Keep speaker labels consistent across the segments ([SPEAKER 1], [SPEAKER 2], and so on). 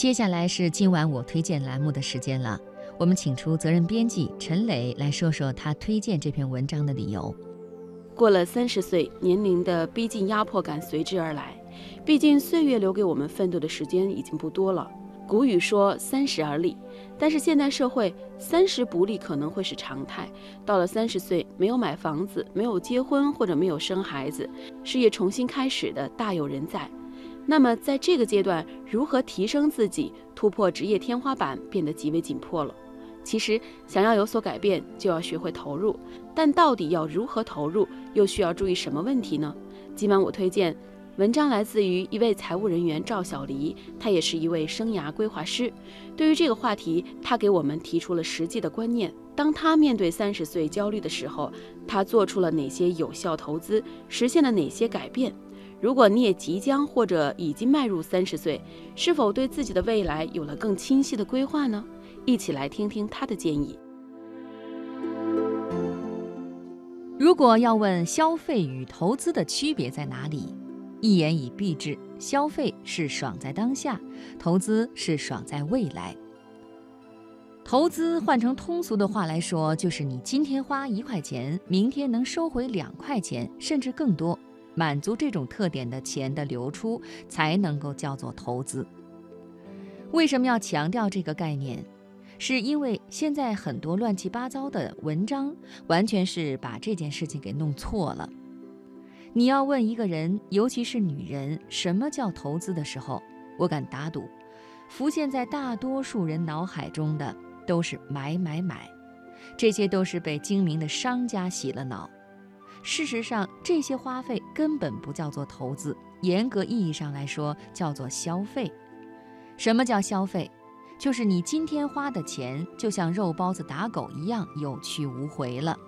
[SPEAKER 1] 接下来是今晚我推荐栏目的时间了，我们请出责任编辑陈磊来说说他推荐这篇文章的理由。
[SPEAKER 2] 过了三十岁，年龄的逼近压迫感随之而来。毕竟岁月留给我们奋斗的时间已经不多了。古语说“三十而立”，但是现代社会三十不立可能会是常态。到了三十岁，没有买房子，没有结婚或者没有生孩子，事业重新开始的大有人在。那么在这个阶段，如何提升自己，突破职业天花板，变得极为紧迫了。其实想要有所改变，就要学会投入。但到底要如何投入，又需要注意什么问题呢？今晚我推荐文章来自于一位财务人员赵小黎，他也是一位生涯规划师。对于这个话题，他给我们提出了实际的观念。当他面对三十岁焦虑的时候，他做出了哪些有效投资，实现了哪些改变？如果你也即将或者已经迈入三十岁，是否对自己的未来有了更清晰的规划呢？一起来听听他的建议。
[SPEAKER 1] 如果要问消费与投资的区别在哪里，一言以蔽之：消费是爽在当下，投资是爽在未来。投资换成通俗的话来说，就是你今天花一块钱，明天能收回两块钱，甚至更多。满足这种特点的钱的流出，才能够叫做投资。为什么要强调这个概念？是因为现在很多乱七八糟的文章，完全是把这件事情给弄错了。你要问一个人，尤其是女人，什么叫投资的时候，我敢打赌，浮现在大多数人脑海中的都是买买买，这些都是被精明的商家洗了脑。事实上，这些花费根本不叫做投资，严格意义上来说，叫做消费。什么叫消费？就是你今天花的钱，就像肉包子打狗一样有去无回了。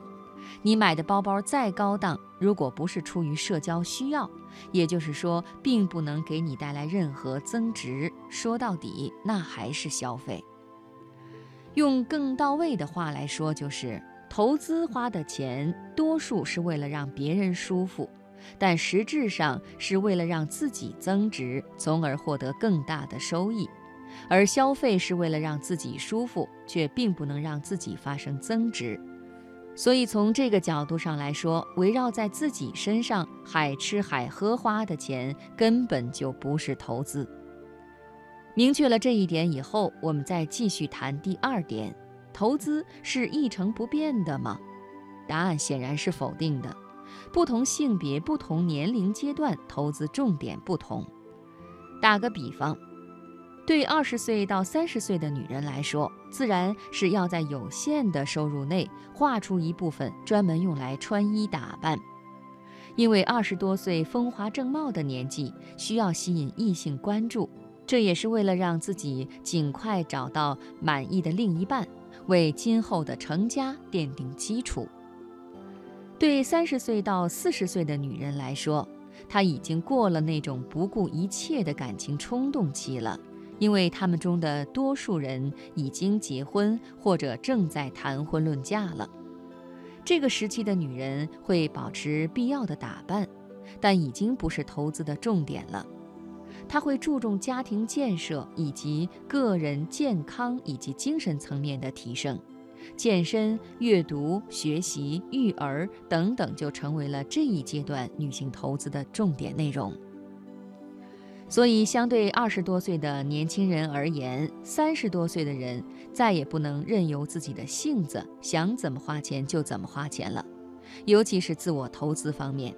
[SPEAKER 1] 你买的包包再高档，如果不是出于社交需要，也就是说，并不能给你带来任何增值，说到底，那还是消费。用更到位的话来说，就是投资花的钱，多数是为了让别人舒服，但实质上是为了让自己增值，从而获得更大的收益。而消费是为了让自己舒服，却并不能让自己发生增值。所以从这个角度上来说，围绕在自己身上海吃海喝花的钱，根本就不是投资。明确了这一点以后，我们再继续谈第二点：投资是一成不变的吗？答案显然是否定的。不同性别、不同年龄阶段，投资重点不同。打个比方。对二十岁到三十岁的女人来说，自然是要在有限的收入内划出一部分专门用来穿衣打扮，因为二十多岁风华正茂的年纪需要吸引异性关注，这也是为了让自己尽快找到满意的另一半，为今后的成家奠定基础。对三十岁到四十岁的女人来说，她已经过了那种不顾一切的感情冲动期了。因为他们中的多数人已经结婚或者正在谈婚论嫁了，这个时期的女人会保持必要的打扮，但已经不是投资的重点了。她会注重家庭建设以及个人健康以及精神层面的提升，健身、阅读、学习、育儿等等就成为了这一阶段女性投资的重点内容。所以，相对二十多岁的年轻人而言，三十多岁的人再也不能任由自己的性子想怎么花钱就怎么花钱了。尤其是自我投资方面，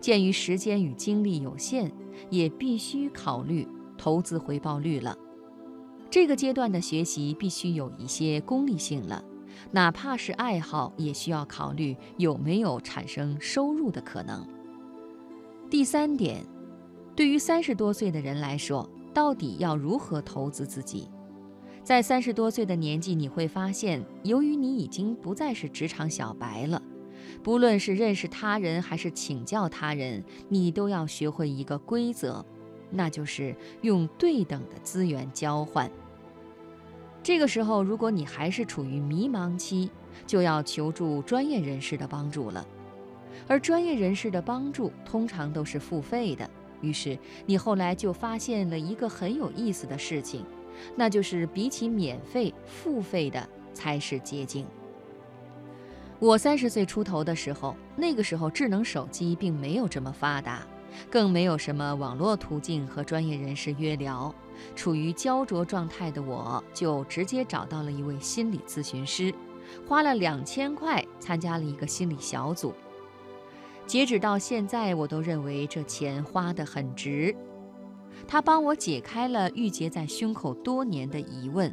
[SPEAKER 1] 鉴于时间与精力有限，也必须考虑投资回报率了。这个阶段的学习必须有一些功利性了，哪怕是爱好，也需要考虑有没有产生收入的可能。第三点。对于三十多岁的人来说，到底要如何投资自己？在三十多岁的年纪，你会发现，由于你已经不再是职场小白了，不论是认识他人还是请教他人，你都要学会一个规则，那就是用对等的资源交换。这个时候，如果你还是处于迷茫期，就要求助专业人士的帮助了，而专业人士的帮助通常都是付费的。于是，你后来就发现了一个很有意思的事情，那就是比起免费，付费的才是捷径。我三十岁出头的时候，那个时候智能手机并没有这么发达，更没有什么网络途径和专业人士约聊。处于焦灼状态的我，就直接找到了一位心理咨询师，花了两千块参加了一个心理小组。截止到现在，我都认为这钱花得很值。他帮我解开了郁结在胸口多年的疑问，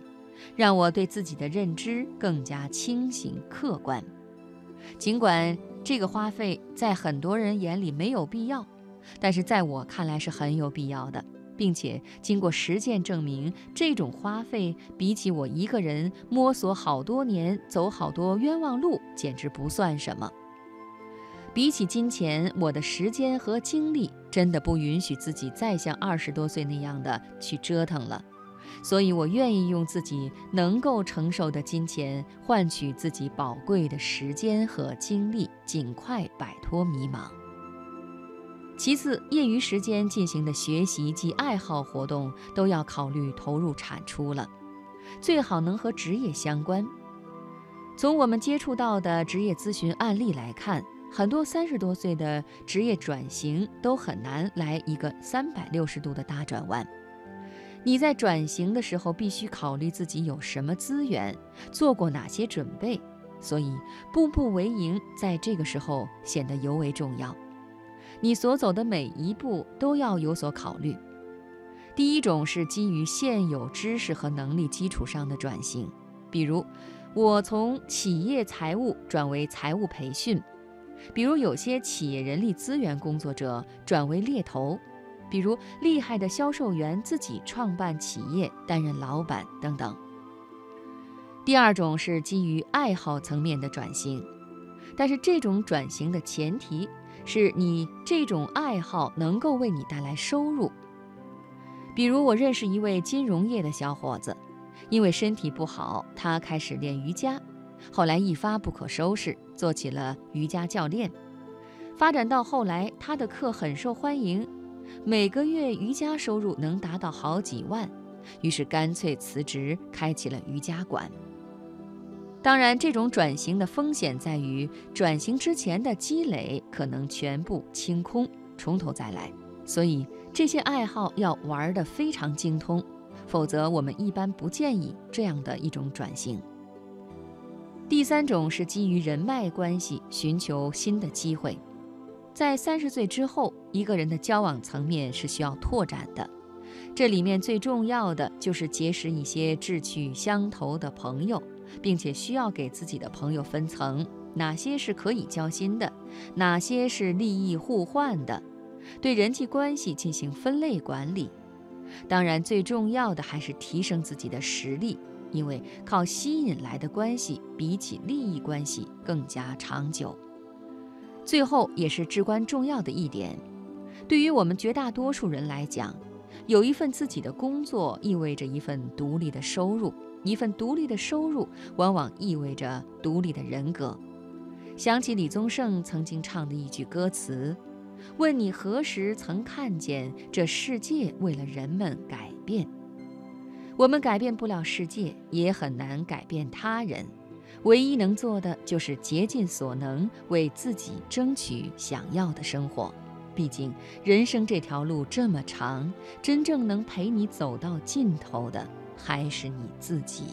[SPEAKER 1] 让我对自己的认知更加清醒客观。尽管这个花费在很多人眼里没有必要，但是在我看来是很有必要的，并且经过实践证明，这种花费比起我一个人摸索好多年、走好多冤枉路，简直不算什么。比起金钱，我的时间和精力真的不允许自己再像二十多岁那样的去折腾了。所以，我愿意用自己能够承受的金钱，换取自己宝贵的时间和精力，尽快摆脱迷茫。其次，业余时间进行的学习及爱好活动，都要考虑投入产出了，最好能和职业相关。从我们接触到的职业咨询案例来看，很多三十多岁的职业转型都很难来一个三百六十度的大转弯。你在转型的时候，必须考虑自己有什么资源，做过哪些准备，所以步步为营在这个时候显得尤为重要。你所走的每一步都要有所考虑。第一种是基于现有知识和能力基础上的转型，比如我从企业财务转为财务培训，比如有些企业人力资源工作者转为猎头。比如厉害的销售员自己创办企业，担任老板等等。第二种是基于爱好层面的转型，但是这种转型的前提是你这种爱好能够为你带来收入。比如我认识一位金融业的小伙子，因为身体不好，他开始练瑜伽，后来一发不可收拾，做起了瑜伽教练。发展到后来，他的课很受欢迎。每个月瑜伽收入能达到好几万，于是干脆辞职，开起了瑜伽馆。当然，这种转型的风险在于，转型之前的积累可能全部清空，从头再来。所以，这些爱好要玩得非常精通，否则我们一般不建议这样的一种转型。第三种是基于人脉关系，寻求新的机会。在三十岁之后，一个人的交往层面是需要拓展的，这里面最重要的就是结识一些志趣相投的朋友，并且需要给自己的朋友分层，哪些是可以交心的，哪些是利益互换的，对人际关系进行分类管理。当然，最重要的还是提升自己的实力，因为靠吸引来的关系，比起利益关系更加长久。最后也是至关重要的一点，对于我们绝大多数人来讲，有一份自己的工作意味着一份独立的收入，一份独立的收入往往意味着独立的人格。想起李宗盛曾经唱的一句歌词：“问你何时曾看见这世界为了人们改变？”我们改变不了世界，也很难改变他人。唯一能做的就是竭尽所能为自己争取想要的生活。毕竟人生这条路这么长，真正能陪你走到尽头的还是你自己。